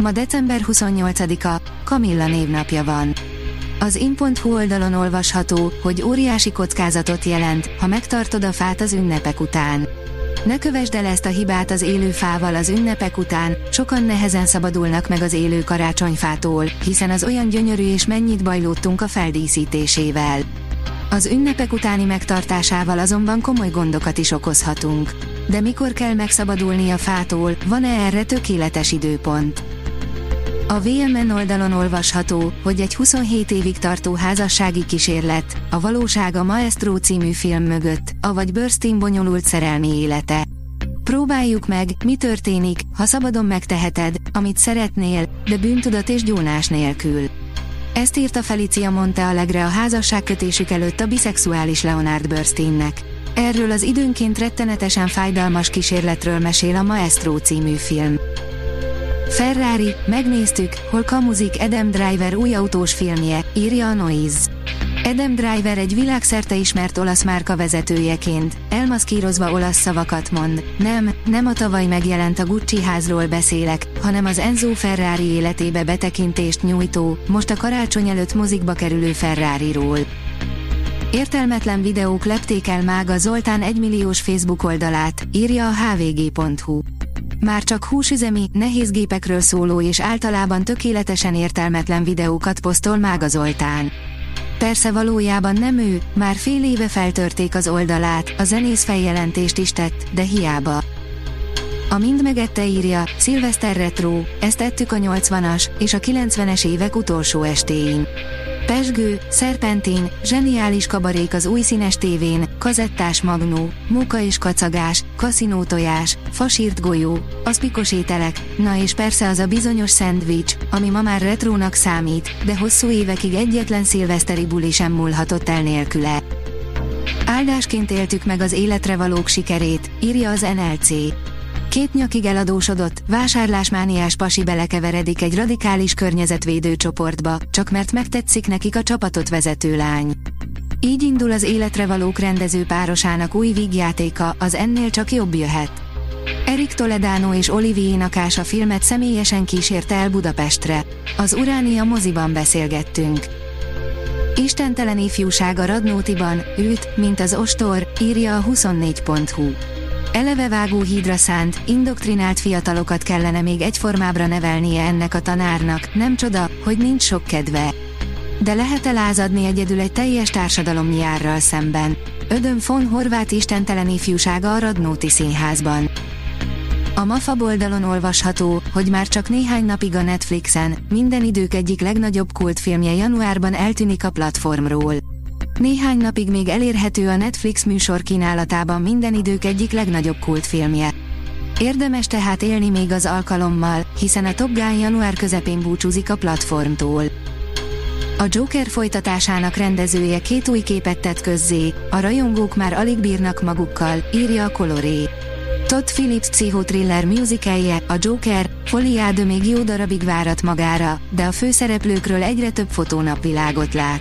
Ma december 28-a, Kamilla névnapja van. Az in.hu oldalon olvasható, hogy óriási kockázatot jelent, ha megtartod a fát az ünnepek után. Ne kövesd el ezt a hibát az élő fával az ünnepek után, sokan nehezen szabadulnak meg az élő karácsonyfától, hiszen az olyan gyönyörű és mennyit bajlódtunk a feldíszítésével. Az ünnepek utáni megtartásával azonban komoly gondokat is okozhatunk. De mikor kell megszabadulni a fától, van-e erre tökéletes időpont? A VMN oldalon olvasható, hogy egy 27 évig tartó házassági kísérlet, a valóság a Maestro című film mögött, avagy Burstyn bonyolult szerelmi élete. Próbáljuk meg, mi történik, ha szabadon megteheted, amit szeretnél, de bűntudat és gyónás nélkül. Ezt írta Felicia Monte Alegre a házasságkötésük előtt a biszexuális Leonard Burstynnek. Erről az időnként rettenetesen fájdalmas kísérletről mesél a Maestro című film. Ferrari, megnéztük, hol kamuzik Adam Driver új autós filmje, írja a Noise. Adam Driver egy világszerte ismert olasz márka vezetőjeként, elmaszkírozva olasz szavakat mond. Nem, nem a tavaly megjelent a Gucci házról beszélek, hanem az Enzo Ferrari életébe betekintést nyújtó, most a karácsony előtt mozikba kerülő Ferrari-ról. Értelmetlen videók lepték el Mága Zoltán egymilliós Facebook oldalát, írja a hvg.hu. Már csak húsüzemi, nehéz gépekről szóló és általában tökéletesen értelmetlen videókat posztol Mága Zoltán. Persze valójában nem ő, már fél éve feltörték az oldalát, a zenész feljelentést is tett, de hiába. A Mind megette írja, Szilveszter Retro, ezt ettük a 80-as és a 90-es évek utolsó estéin. Pesgő, Szerpentin, zseniális kabarék az új színes tévén, kazettás magnó, móka és kacagás, kaszinótojás, fasírt golyó, aszpikos ételek, na és persze az a bizonyos szendvics, ami ma már retrónak számít, de hosszú évekig egyetlen szilveszteri buli sem múlhatott el nélküle. Áldásként éltük meg az életre valók sikerét, írja az NLC. Két nyakig eladósodott, vásárlásmániás pasi belekeveredik egy radikális környezetvédő csoportba, csak mert megtetszik nekik a csapatot vezető lány. Így indul az életre valók rendező párosának új vígjátéka, az ennél csak jobb jöhet. Erik Toledano és Olivier Nakás a filmet személyesen kísérte el Budapestre. Az Uránia moziban beszélgettünk. Istentelen ifjúság a Radnótiban, őt, mint az ostor, írja a 24.hu. Eleve vágó hídra szánt, indoktrinált fiatalokat kellene még egyformábbra nevelnie ennek a tanárnak, nem csoda, hogy nincs sok kedve. De lehet-e lázadni egyedül egy teljes társadalomnyárral szemben? Ödön von Horváth istentelen ifjúsága a Radnóti Színházban. A MAFA oldalon olvasható, hogy már csak néhány napig a Netflixen, minden idők egyik legnagyobb kultfilmje januárban eltűnik a platformról. Néhány napig még elérhető a Netflix műsor kínálatában minden idők egyik legnagyobb kultfilmje. Érdemes tehát élni még az alkalommal, hiszen a Top Gun január közepén búcsúzik a platformtól. A Joker folytatásának rendezője két új képet tett közzé, a rajongók már alig bírnak magukkal, írja a Coloré. Todd Phillips pszichotriller musicalje, a Joker, foliádő még jó darabig várat magára, de a főszereplőkről egyre több fotónapvilágot lát.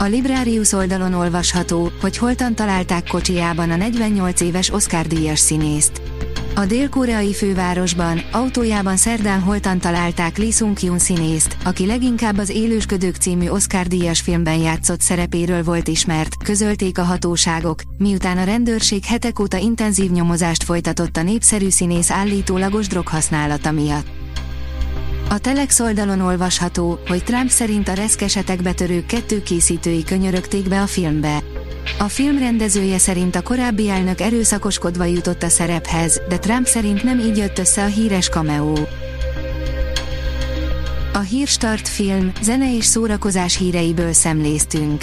A Librarius oldalon olvasható, hogy holtan találták kocsijában a 48 éves Oscar díjas színészt. A dél-koreai fővárosban, autójában szerdán holtan találták Lee Sung-kyun színészt, aki leginkább az Élősködők című Oscar díjas filmben játszott szerepéről volt ismert, közölték a hatóságok, miután a rendőrség hetek óta intenzív nyomozást folytatott a népszerű színész állítólagos droghasználata miatt. A Telex oldalon olvasható, hogy Trump szerint a reszkesetek betörők kettő készítői könyörögték be a filmbe. A film rendezője szerint a korábbi elnök erőszakoskodva jutott a szerephez, de Trump szerint nem így jött össze a híres cameo. A Hírstart film, zene és szórakozás híreiből szemléztünk.